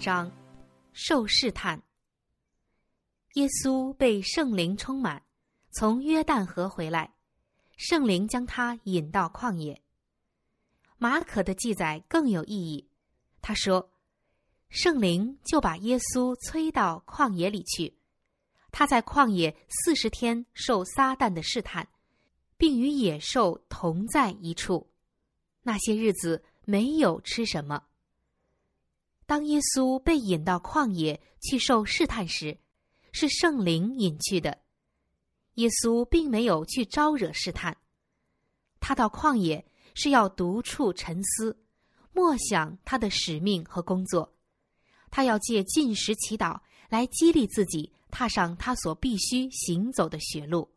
十二章，受试探。耶稣被圣灵充满，从约旦河回来，圣灵将他引到旷野。马可的记载更有意义，他说，圣灵就把耶稣催到旷野里去，他在旷野四十天受撒旦的试探，并与野兽同在一处，那些日子没有吃什么。当耶稣被引到旷野去受试探时，是圣灵引去的。耶稣并没有去招惹试探，他到旷野是要独处沉思，默想他的使命和工作。他要借进食祈祷来激励自己，踏上他所必须行走的血路。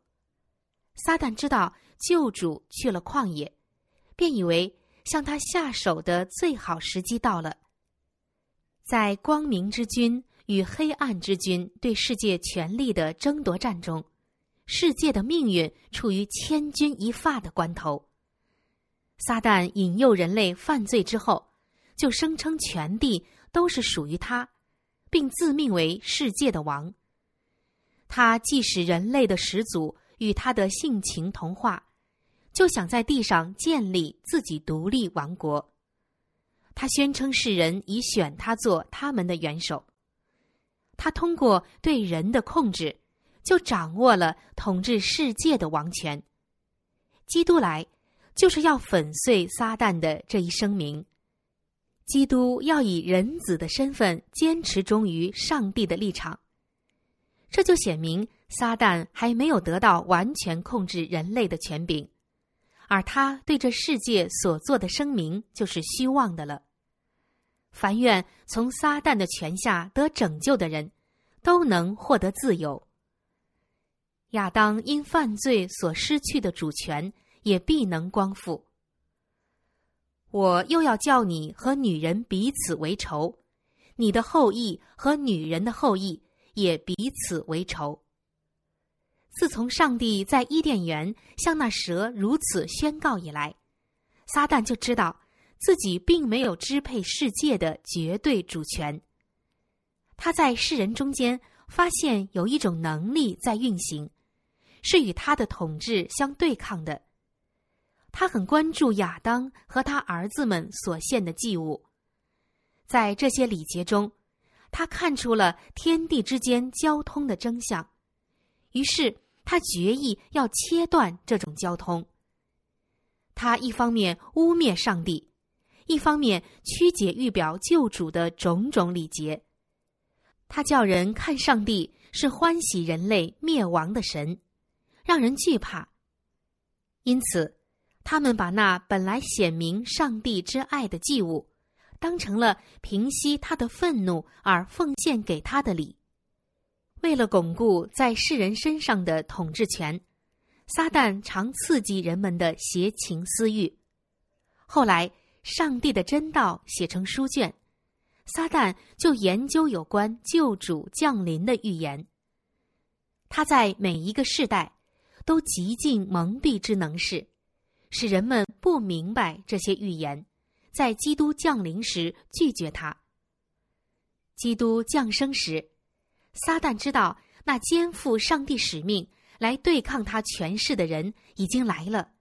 撒旦知道救主去了旷野，便以为向他下手的最好时机到了。在光明之君与黑暗之君对世界权力的争夺战中，世界的命运处于千钧一发的关头。撒旦引诱人类犯罪之后，就声称全地都是属于他，并自命为世界的王。他既使人类的始祖与他的性情同化，就想在地上建立自己独立王国。他宣称世人已选他做他们的元首，他通过对人的控制，就掌握了统治世界的王权。基督来，就是要粉碎撒旦的这一声明。基督要以人子的身份坚持忠于上帝的立场，这就显明撒旦还没有得到完全控制人类的权柄。而他对这世界所做的声明就是虚妄的了。凡愿从撒旦的权下得拯救的人，都能获得自由。亚当因犯罪所失去的主权，也必能光复。我又要叫你和女人彼此为仇，你的后裔和女人的后裔也彼此为仇。自从上帝在伊甸园向那蛇如此宣告以来，撒旦就知道自己并没有支配世界的绝对主权。他在世人中间发现有一种能力在运行，是与他的统治相对抗的。他很关注亚当和他儿子们所献的祭物，在这些礼节中，他看出了天地之间交通的真相。于是他决意要切断这种交通。他一方面污蔑上帝，一方面曲解预表救主的种种礼节。他叫人看上帝是欢喜人类灭亡的神，让人惧怕。因此，他们把那本来显明上帝之爱的祭物，当成了平息他的愤怒而奉献给他的礼。为了巩固在世人身上的统治权，撒旦常刺激人们的邪情私欲。后来，上帝的真道写成书卷，撒旦就研究有关救主降临的预言。他在每一个世代都极尽蒙蔽之能事，使人们不明白这些预言，在基督降临时拒绝他。基督降生时。撒旦知道，那肩负上帝使命来对抗他权势的人已经来了。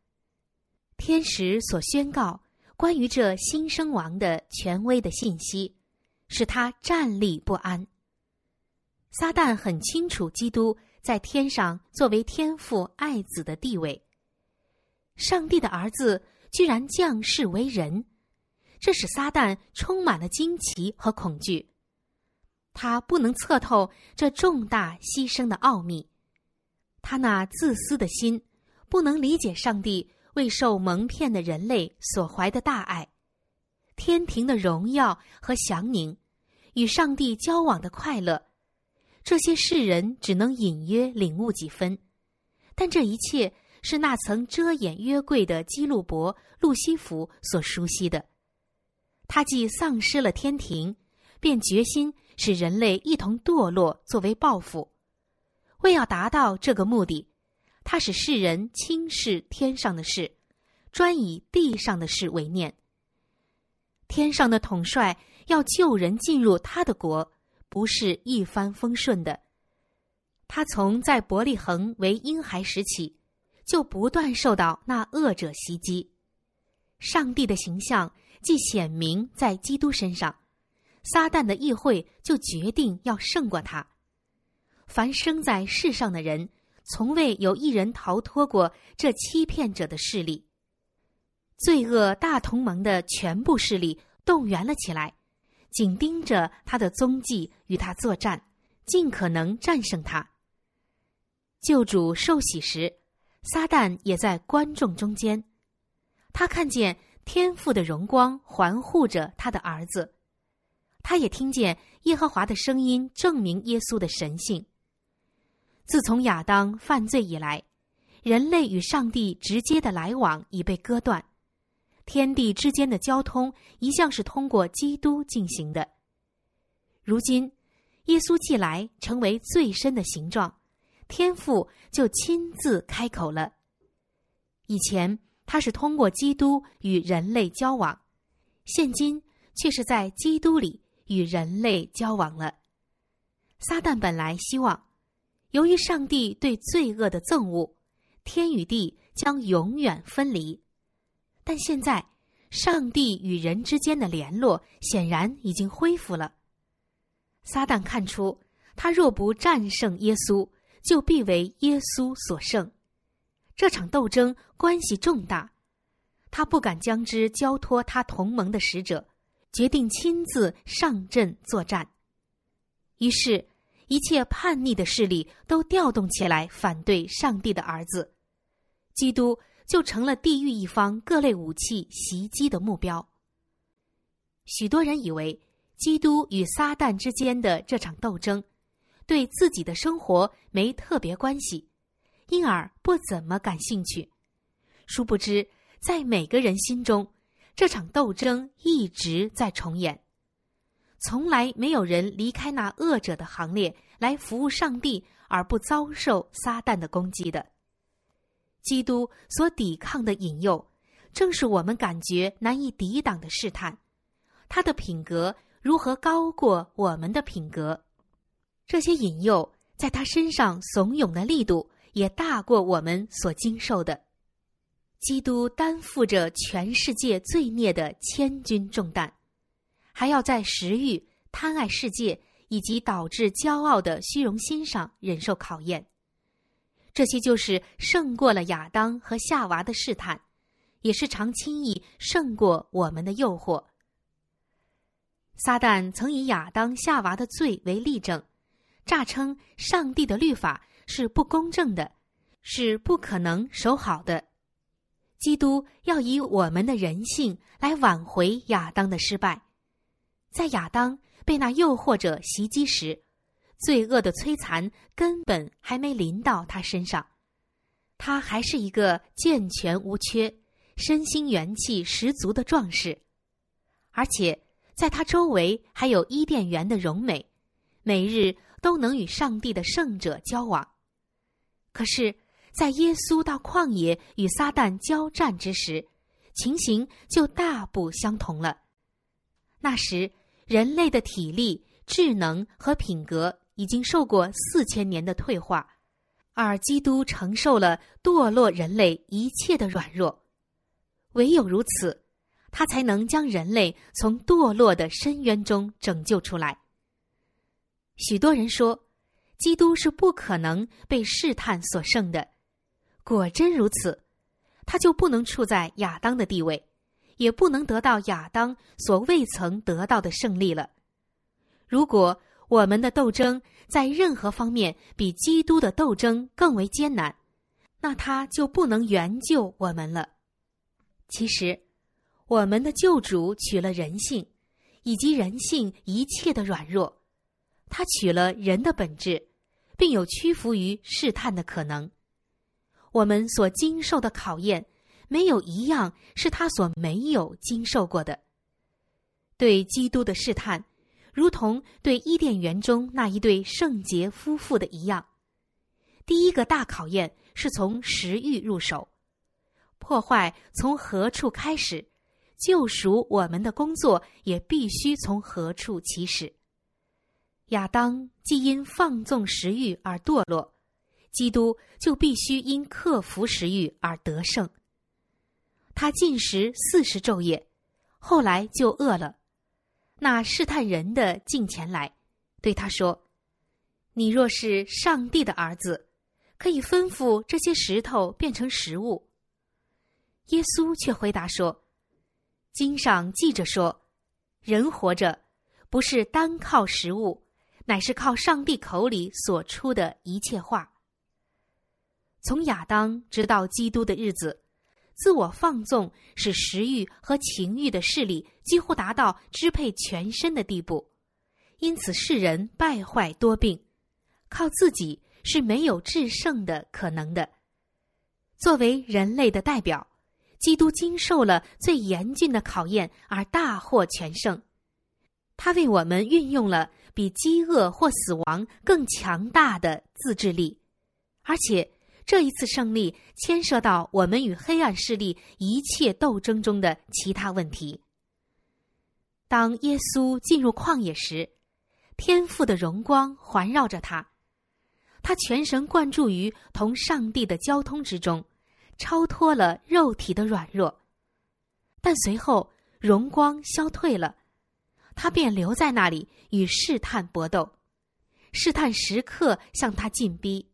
天使所宣告关于这新生王的权威的信息，使他站立不安。撒旦很清楚基督在天上作为天父爱子的地位。上帝的儿子居然降世为人，这使撒旦充满了惊奇和恐惧。他不能测透这重大牺牲的奥秘，他那自私的心不能理解上帝为受蒙骗的人类所怀的大爱，天庭的荣耀和祥宁，与上帝交往的快乐，这些世人只能隐约领悟几分，但这一切是那曾遮掩约柜的基路伯路西弗所熟悉的。他既丧失了天庭，便决心。使人类一同堕落，作为报复。为要达到这个目的，他使世人轻视天上的事，专以地上的事为念。天上的统帅要救人进入他的国，不是一帆风顺的。他从在伯利恒为婴孩时起，就不断受到那恶者袭击。上帝的形象既显明在基督身上，撒旦的议会就决定要胜过他。凡生在世上的人，从未有一人逃脱过这欺骗者的势力。罪恶大同盟的全部势力动员了起来，紧盯着他的踪迹，与他作战，尽可能战胜他。救主受洗时，撒旦也在观众中间，他看见天父的荣光环护着他的儿子，他也听见耶和华的声音，证明耶稣的神性。自从亚当犯罪以来，人类与上帝直接的来往已被割断。天地之间的交通一向是通过基督进行的。如今，耶稣既来成为最深的形状，天父就亲自开口了。以前他是通过基督与人类交往，现今却是在基督里与人类交往了。撒旦本来希望，由于上帝对罪恶的憎恶，天与地将永远分离。但现在，上帝与人之间的联络显然已经恢复了。撒旦看出，他若不战胜耶稣，就必为耶稣所胜。这场斗争关系重大，他不敢将之交托他同盟的使者，决定亲自上阵作战。于是，一切叛逆的势力都调动起来，反对上帝的儿子，基督。就成了地狱一方各类武器袭击的目标。许多人以为基督与撒旦之间的这场斗争，对自己的生活没特别关系，因而不怎么感兴趣。殊不知，在每个人心中，这场斗争一直在重演。从来没有人离开那恶者的行列来服务上帝，而不遭受撒旦的攻击的。基督所抵抗的引诱，正是我们感觉难以抵挡的试探。他的品格如何高过我们的品格？这些引诱在他身上怂恿的力度，也大过我们所经受的。基督担负着全世界罪孽的千钧重担，还要在食欲、贪爱世界以及导致骄傲的虚荣心上忍受考验。这些就是胜过了亚当和夏娃的试探，也是常轻易胜过我们的诱惑。撒旦曾以亚当、夏娃的罪为例证，诈称上帝的律法是不公正的，是不可能守好的。基督要以我们的人性来挽回亚当的失败。在亚当被那诱惑者袭击时。罪恶的摧残根本还没临到他身上，他还是一个健全无缺、身心元气十足的壮士，而且在他周围还有伊甸园的荣美，每日都能与上帝的圣者交往。可是，在耶稣到旷野与撒旦交战之时，情形就大不相同了。那时，人类的体力、智能和品格。已经受过四千年的退化，而基督承受了堕落人类一切的软弱，唯有如此，他才能将人类从堕落的深渊中拯救出来。许多人说，基督是不可能被试探所胜的，果真如此，他就不能处在亚当的地位，也不能得到亚当所未曾得到的胜利了。如果。我们的斗争在任何方面比基督的斗争更为艰难，那他就不能援救我们了。其实，我们的救主取了人性，以及人性一切的软弱，他取了人的本质，并有屈服于试探的可能。我们所经受的考验，没有一样是他所没有经受过的。对基督的试探。如同对伊甸园中那一对圣洁夫妇的一样，第一个大考验是从食欲入手，破坏从何处开始，救赎我们的工作也必须从何处起始。亚当既因放纵食欲而堕落，基督就必须因克服食欲而得胜。他进食四十昼夜，后来就饿了。那试探人的近前来，对他说：“你若是上帝的儿子，可以吩咐这些石头变成食物。”耶稣却回答说：“经上记着说，人活着不是单靠食物，乃是靠上帝口里所出的一切话。”从亚当直到基督的日子。自我放纵使食欲和情欲的势力几乎达到支配全身的地步，因此世人败坏多病，靠自己是没有制胜的可能的。作为人类的代表，基督经受了最严峻的考验而大获全胜，他为我们运用了比饥饿或死亡更强大的自制力，而且。这一次胜利牵涉到我们与黑暗势力一切斗争中的其他问题。当耶稣进入旷野时，天父的荣光环绕着他，他全神贯注于同上帝的交通之中，超脱了肉体的软弱。但随后荣光消退了，他便留在那里与试探搏斗，试探时刻向他进逼。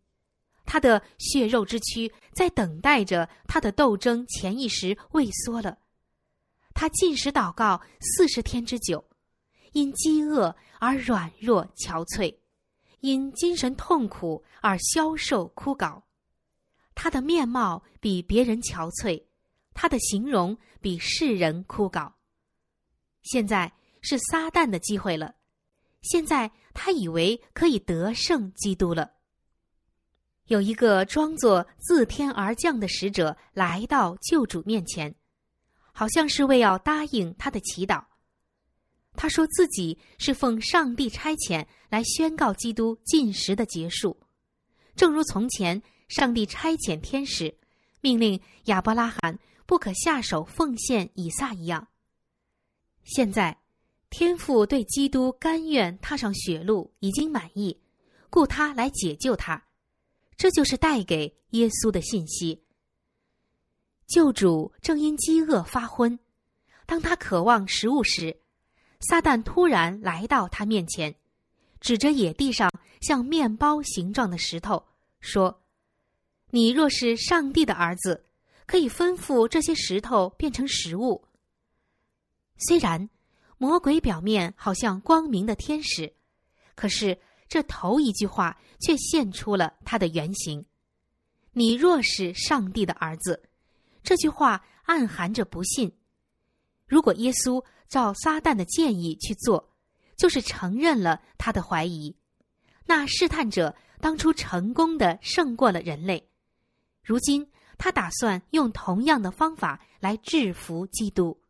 他的血肉之躯在等待着他的斗争前一时畏缩了，他进食祷告四十天之久，因饥饿而软弱憔悴，因精神痛苦而消瘦枯槁，他的面貌比别人憔悴，他的形容比世人枯槁。现在是撒旦的机会了，现在他以为可以得胜基督了。有一个装作自天而降的使者来到救主面前，好像是为要答应他的祈祷。他说自己是奉上帝差遣来宣告基督进食的结束，正如从前上帝差遣天使命令亚伯拉罕不可下手奉献以撒一样。现在，天父对基督甘愿踏上血路已经满意，故他来解救他。这就是带给耶稣的信息。救主正因饥饿发昏，当他渴望食物时，撒旦突然来到他面前，指着野地上像面包形状的石头，说：“你若是上帝的儿子，可以吩咐这些石头变成食物。”虽然魔鬼表面好像光明的天使，可是。这头一句话却现出了他的原型：“你若是上帝的儿子。”这句话暗含着不信。如果耶稣照撒旦的建议去做，就是承认了他的怀疑。那试探者当初成功的胜过了人类，如今他打算用同样的方法来制服基督。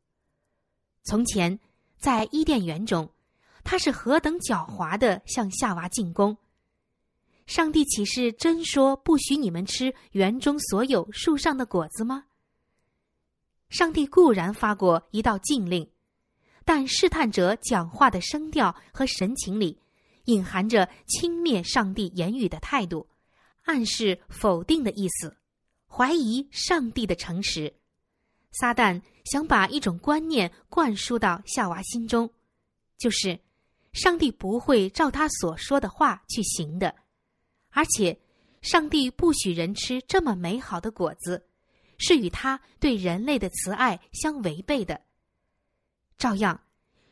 从前在伊甸园中。他是何等狡猾的向夏娃进攻！上帝岂是真说不许你们吃园中所有树上的果子吗？上帝固然发过一道禁令，但试探者讲话的声调和神情里，隐含着轻蔑上帝言语的态度，暗示否定的意思，怀疑上帝的诚实。撒旦想把一种观念灌输到夏娃心中，就是。上帝不会照他所说的话去行的，而且，上帝不许人吃这么美好的果子，是与他对人类的慈爱相违背的。照样，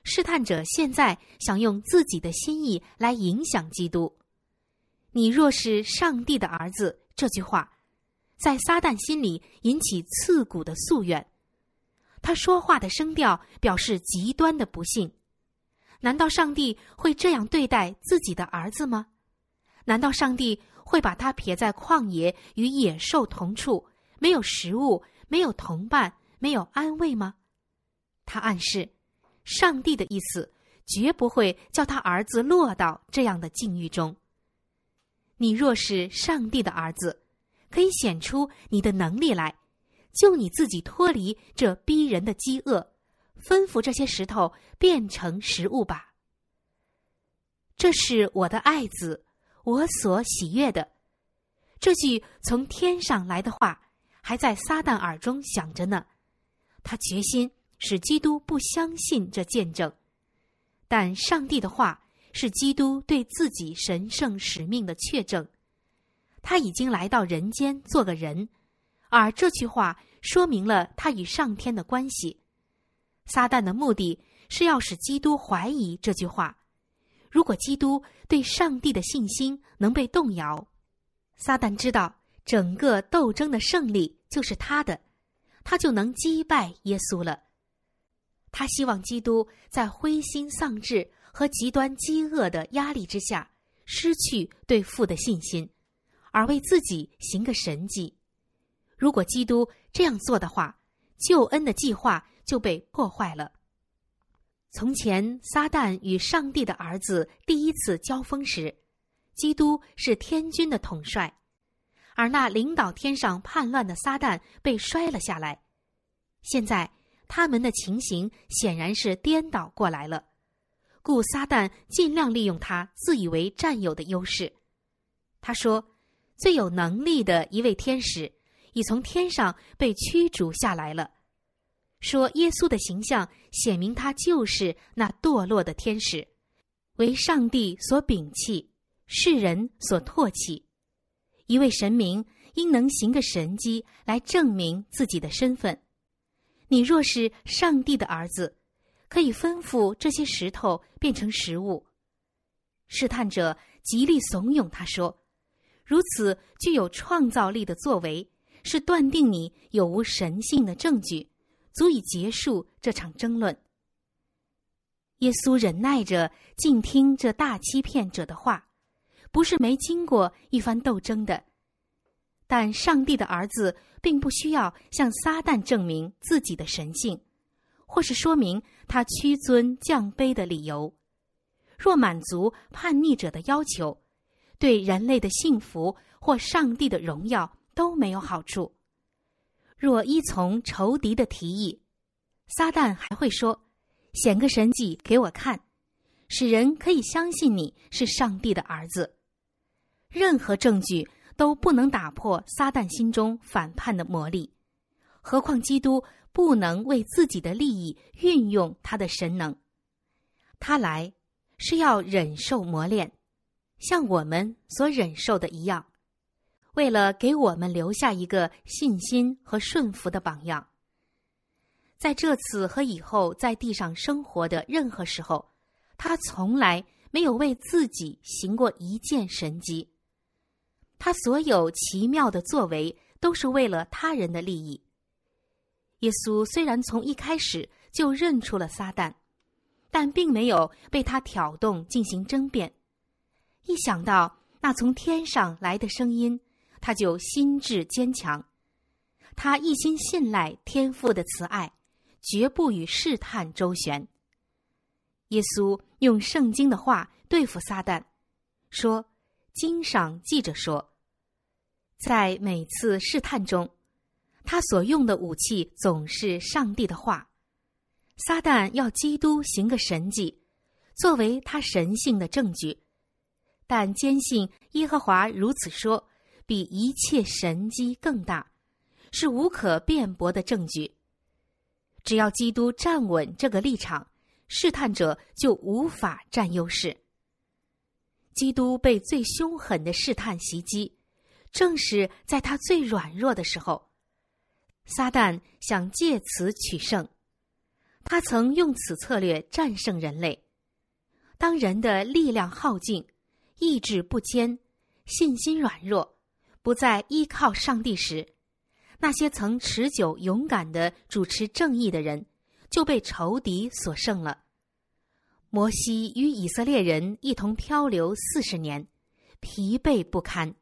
试探者现在想用自己的心意来影响基督。你若是上帝的儿子，这句话，在撒旦心里引起刺骨的夙愿。他说话的声调表示极端的不幸。难道上帝会这样对待自己的儿子吗？难道上帝会把他撇在旷野与野兽同处，没有食物，没有同伴，没有安慰吗？他暗示，上帝的意思绝不会叫他儿子落到这样的境遇中。你若是上帝的儿子，可以显出你的能力来，救你自己脱离这逼人的饥饿，吩咐这些石头变成食物吧。这是我的爱子，我所喜悦的。这句从天上来的话，还在撒旦耳中响着呢。他决心使基督不相信这见证，但上帝的话是基督对自己神圣使命的确证。他已经来到人间做个人，而这句话说明了他与上天的关系。撒旦的目的是要使基督怀疑这句话。如果基督对上帝的信心能被动摇，撒旦知道整个斗争的胜利就是他的，他就能击败耶稣了。他希望基督在灰心丧志和极端饥饿的压力之下失去对父的信心，而为自己行个神迹。如果基督这样做的话，救恩的计划就被破坏了。从前，撒旦与上帝的儿子第一次交锋时，基督是天军的统帅，而那领导天上叛乱的撒旦被摔了下来。现在，他们的情形显然是颠倒过来了，故撒旦尽量利用他自以为占有的优势。他说：“最有能力的一位天使已从天上被驱逐下来了。”说耶稣的形象显明他就是那堕落的天使，为上帝所摒弃，世人所唾弃。一位神明应能行个神迹来证明自己的身份。你若是上帝的儿子，可以吩咐这些石头变成食物。试探者极力怂恿他说：“如此具有创造力的作为，是断定你有无神性的证据。”足以结束这场争论。耶稣忍耐着静听这大欺骗者的话，不是没经过一番斗争的。但上帝的儿子并不需要向撒旦证明自己的神性，或是说明他屈尊降卑的理由。若满足叛逆者的要求，对人类的幸福或上帝的荣耀都没有好处。若依从仇敌的提议，撒旦还会说：“显个神迹给我看，使人可以相信你是上帝的儿子。”任何证据都不能打破撒旦心中反叛的魔力，何况基督不能为自己的利益运用他的神能。他来是要忍受磨练，像我们所忍受的一样。为了给我们留下一个信心和顺服的榜样，在这次和以后在地上生活的任何时候，他从来没有为自己行过一件神迹。他所有奇妙的作为都是为了他人的利益。耶稣虽然从一开始就认出了撒旦，但并没有被他挑动进行争辩。一想到那从天上来的声音，他就心智坚强，他一心信赖天父的慈爱，绝不与试探周旋。耶稣用圣经的话对付撒旦，说：“经上记着说，在每次试探中，他所用的武器总是上帝的话。撒旦要基督行个神迹，作为他神性的证据，但坚信耶和华如此说。”比一切神迹更大，是无可辩驳的证据。只要基督站稳这个立场，试探者就无法占优势。基督被最凶狠的试探袭击，正是在他最软弱的时候。撒旦想借此取胜，他曾用此策略战胜人类。当人的力量耗尽，意志不坚，信心软弱。不再依靠上帝时，那些曾持久勇敢的主持正义的人，就被仇敌所胜了。摩西与以色列人一同漂流四十年，疲惫不堪，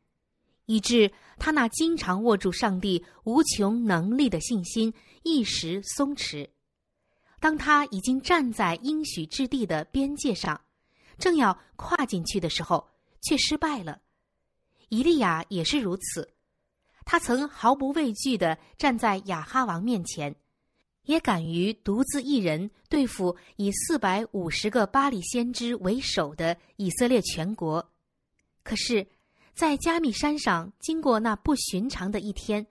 以致他那经常握住上帝无穷能力的信心一时松弛。当他已经站在应许之地的边界上，正要跨进去的时候，却失败了。以利亚也是如此，他曾毫不畏惧的站在亚哈王面前，也敢于独自一人对付以四百五十个巴黎先知为首的以色列全国。可是，在加密山上经过那不寻常的一天，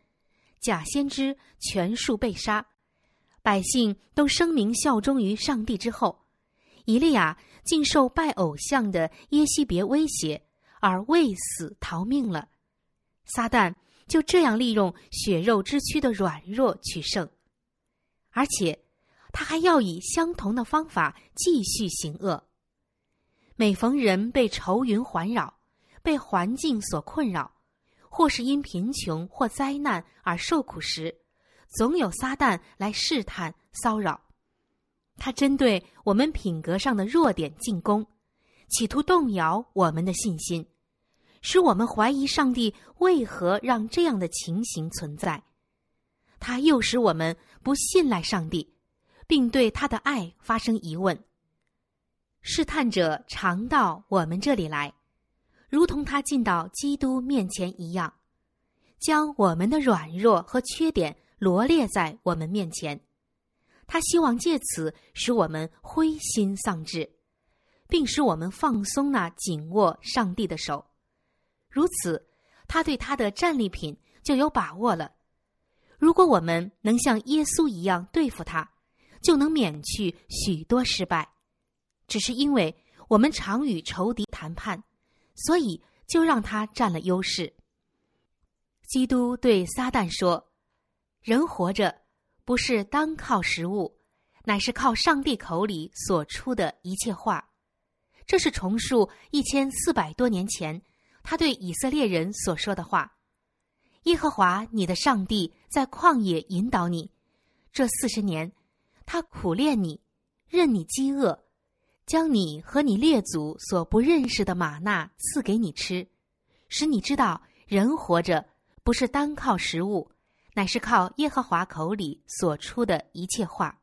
假先知全数被杀，百姓都声明效忠于上帝之后，以利亚竟受拜偶像的耶西别威胁而未死逃命了。撒旦就这样利用血肉之躯的软弱取胜。而且，他还要以相同的方法继续行恶。每逢人被愁云环绕，被环境所困扰，或是因贫穷或灾难而受苦时，总有撒旦来试探、骚扰。他针对我们品格上的弱点进攻，企图动摇我们的信心，使我们怀疑上帝为何让这样的情形存在。它诱使我们不信赖上帝，并对他的爱发生疑问。试探者常到我们这里来，如同他进到基督面前一样，将我们的软弱和缺点罗列在我们面前。他希望借此使我们灰心丧志，并使我们放松那紧握上帝的手。如此，他对他的战利品就有把握了。如果我们能像耶稣一样对付他，就能免去许多失败。只是因为我们常与仇敌谈判，所以就让他占了优势。基督对撒旦说：“人活着不是单靠食物，乃是靠上帝口里所出的一切话。”这是重述一千四百多年前他对以色列人所说的话。耶和华你的上帝在旷野引导你，这四十年，他苦练你，任你饥饿，将你和你列祖所不认识的玛纳赐给你吃，使你知道人活着不是单靠食物，乃是靠耶和华口里所出的一切话。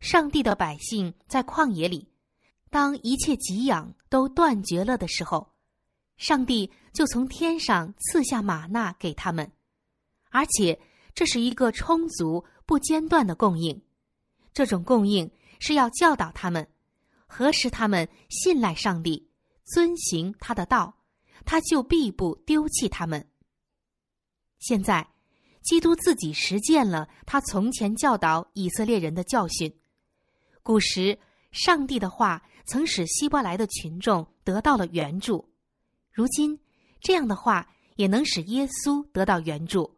上帝的百姓在旷野里，当一切给养都断绝了的时候。上帝就从天上赐下玛纳给他们，而且这是一个充足不间断的供应。这种供应是要教导他们，何时他们信赖上帝，遵行他的道，他就必不丢弃他们。现在，基督自己实践了他从前教导以色列人的教训。古时，上帝的话曾使希伯来的群众得到了援助。如今，这样的话也能使耶稣得到援助，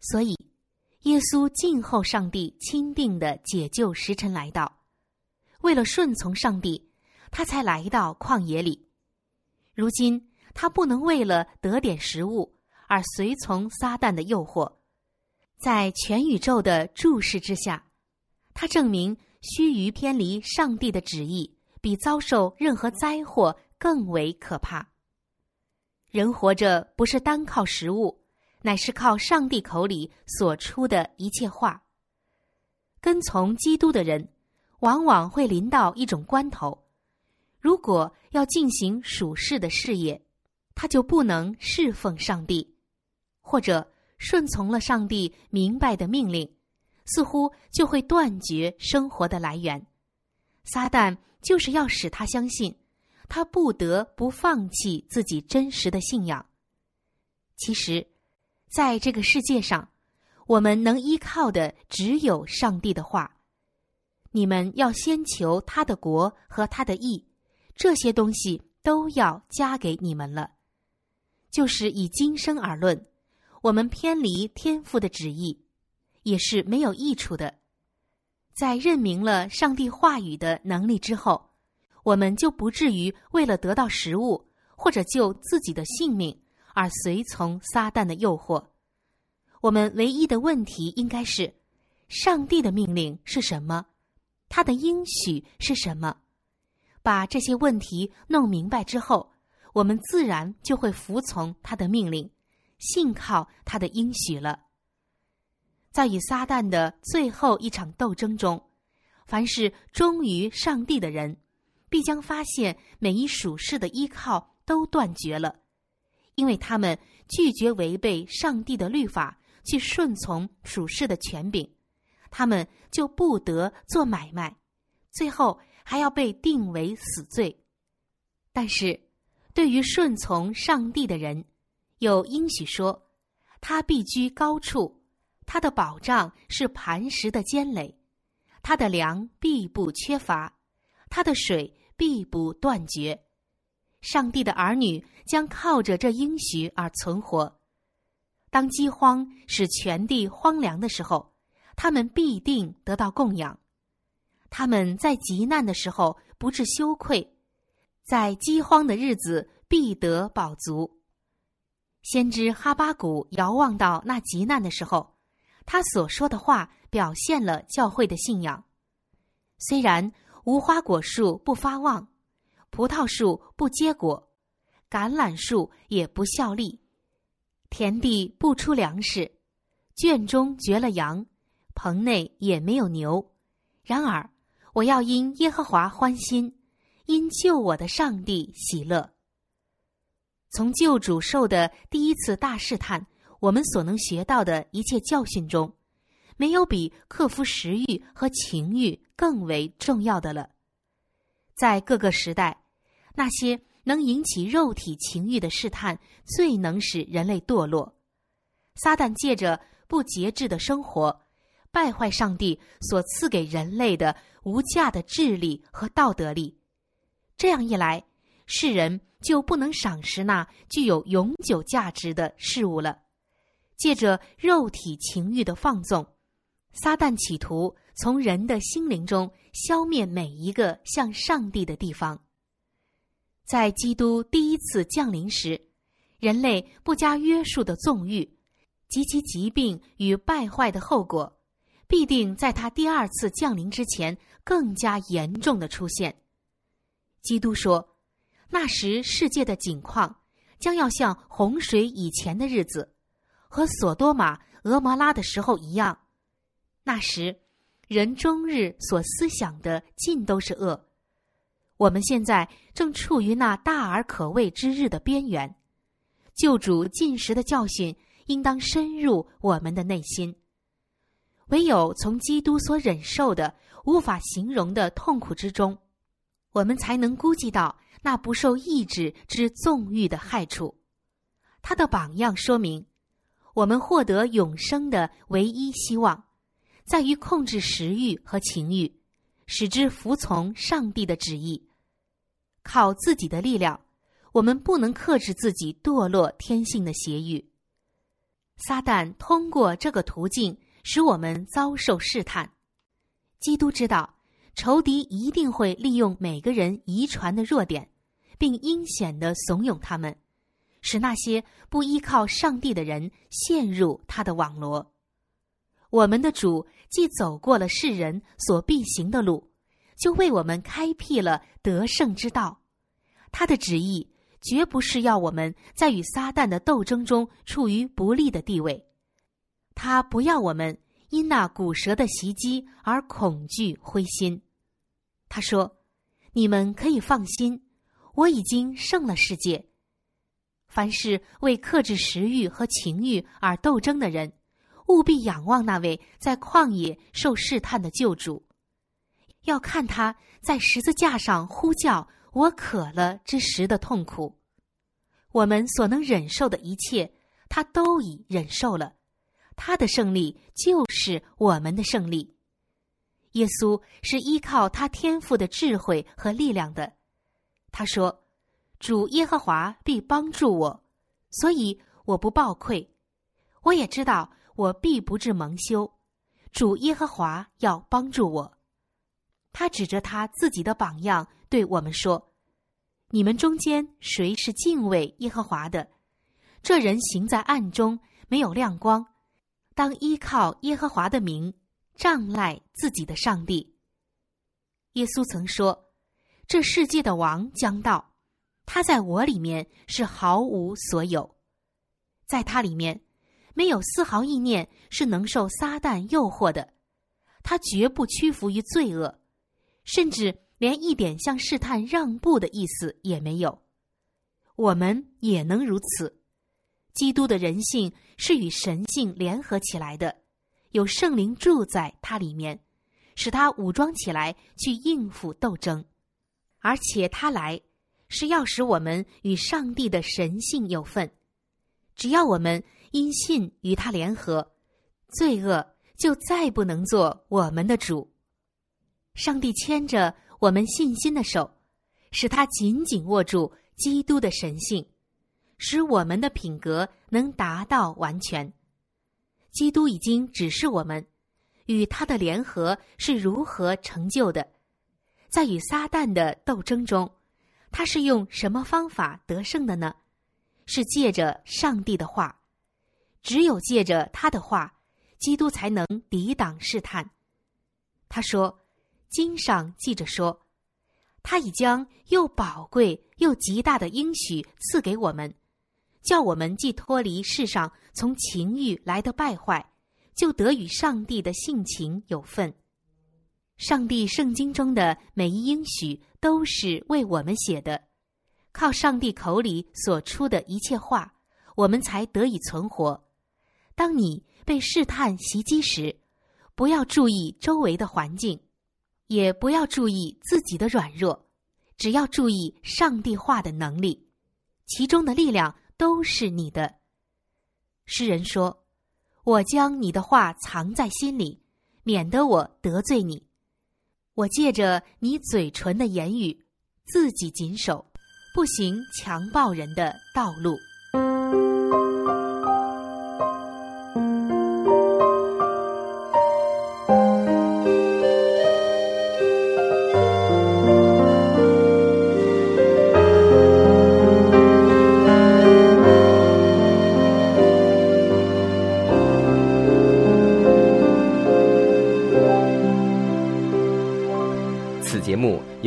所以，耶稣静候上帝钦定的解救时辰来到。为了顺从上帝，他才来到旷野里。如今，他不能为了得点食物而随从撒旦的诱惑，在全宇宙的注视之下，他证明须臾偏离上帝的旨意，比遭受任何灾祸更为可怕。人活着不是单靠食物，乃是靠上帝口里所出的一切话。跟从基督的人，往往会临到一种关头，如果要进行属世的事业，他就不能侍奉上帝，或者顺从了上帝明白的命令，似乎就会断绝生活的来源。撒旦就是要使他相信。他不得不放弃自己真实的信仰。其实，在这个世界上，我们能依靠的只有上帝的话。你们要先求他的国和他的义，这些东西都要加给你们了。就是以今生而论，我们偏离天父的旨意，也是没有益处的。在认明了上帝话语的能力之后。我们就不至于为了得到食物或者救自己的性命而随从撒旦的诱惑。我们唯一的问题应该是：上帝的命令是什么？他的应许是什么？把这些问题弄明白之后，我们自然就会服从他的命令，信靠他的应许了。在与撒旦的最后一场斗争中，凡是忠于上帝的人。必将发现每一属世的依靠都断绝了，因为他们拒绝违背上帝的律法，去顺从属世的权柄，他们就不得做买卖，最后还要被定为死罪。但是，对于顺从上帝的人，有应许说，他必居高处，他的保障是磐石的坚垒，他的粮必不缺乏，他的水必不断绝。上帝的儿女将靠着这应许而存活。当饥荒使全地荒凉的时候，他们必定得到供养；他们在极难的时候不致羞愧，在饥荒的日子必得饱足。先知哈巴谷遥望到那极难的时候，他所说的话表现了教会的信仰。虽然无花果树不发旺，葡萄树不结果，橄榄树也不效力。田地不出粮食，圈中绝了羊，棚内也没有牛。然而，我要因耶和华欢心，因救我的上帝喜乐。从救主受的第一次大试探，我们所能学到的一切教训中，没有比克服食欲和情欲更为重要的了。在各个时代，那些。能引起肉体情欲的试探，最能使人类堕落。撒旦借着不节制的生活，败坏上帝所赐给人类的无价的智力和道德力。这样一来，世人就不能赏识那具有永久价值的事物了。借着肉体情欲的放纵，撒旦企图从人的心灵中消灭每一个向上帝的地方。在基督第一次降临时，人类不加约束的纵欲及其疾病与败坏的后果，必定在他第二次降临之前更加严重的出现。基督说：“那时世界的景况将要像洪水以前的日子，和索多玛、俄摩拉的时候一样。那时，人终日所思想的尽都是恶。”我们现在正处于那大而可畏之日的边缘，救主进食的教训应当深入我们的内心。唯有从基督所忍受的无法形容的痛苦之中，我们才能估计到那不受抑制之纵欲的害处。他的榜样说明，我们获得永生的唯一希望，在于控制食欲和情欲，使之服从上帝的旨意。靠自己的力量，我们不能克制自己堕落天性的邪欲。撒旦通过这个途径使我们遭受试探。基督知道，仇敌一定会利用每个人遗传的弱点，并阴险的怂恿他们，使那些不依靠上帝的人陷入他的网罗。我们的主既走过了世人所必行的路。就为我们开辟了得胜之道，他的旨意绝不是要我们在与撒旦的斗争中处于不利的地位，他不要我们因那古蛇的袭击而恐惧灰心。他说：“你们可以放心，我已经胜了世界。凡是为克制食欲和情欲而斗争的人，务必仰望那位在旷野受试探的救主。”要看他在十字架上呼叫“我渴了”之时的痛苦，我们所能忍受的一切，他都已忍受了。他的胜利就是我们的胜利。耶稣是依靠他天赋的智慧和力量的。他说：“主耶和华必帮助我，所以我不抱愧。我也知道我必不至蒙羞。主耶和华要帮助我。”他指着他自己的榜样对我们说：“你们中间谁是敬畏耶和华的？这人行在暗中，没有亮光，当依靠耶和华的名，仗赖自己的上帝。”耶稣曾说：“这世界的王将到，他在我里面是毫无所有，在他里面没有丝毫意念是能受撒旦诱惑的，他绝不屈服于罪恶。”甚至连一点向试探让步的意思也没有，我们也能如此。基督的人性是与神性联合起来的，有圣灵住在他里面，使他武装起来去应付斗争，而且他来是要使我们与上帝的神性有份。只要我们因信与他联合，罪恶就再不能做我们的主。上帝牵着我们信心的手，使他紧紧握住基督的神性，使我们的品格能达到完全。基督已经指示我们，与他的联合是如何成就的。在与撒旦的斗争中，他是用什么方法得胜的呢？是借着上帝的话，只有借着他的话，基督才能抵挡试探。他说。经上记着说，他已将又宝贵又极大的应许赐给我们，叫我们既脱离世上从情欲来的败坏，就得与上帝的性情有份。上帝圣经中的每一应许都是为我们写的，靠上帝口里所出的一切话，我们才得以存活。当你被试探袭击时，不要注意周围的环境。也不要注意自己的软弱，只要注意上帝话的能力，其中的力量都是你的。诗人说：“我将你的话藏在心里，免得我得罪你。我借着你嘴唇的言语，自己谨守，不行强暴人的道路。”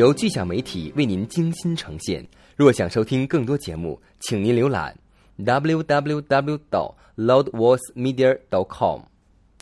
由巨响媒体为您精心呈现。若想收听更多节目，请您浏览 www. 到 loudvoicemedia. dot com。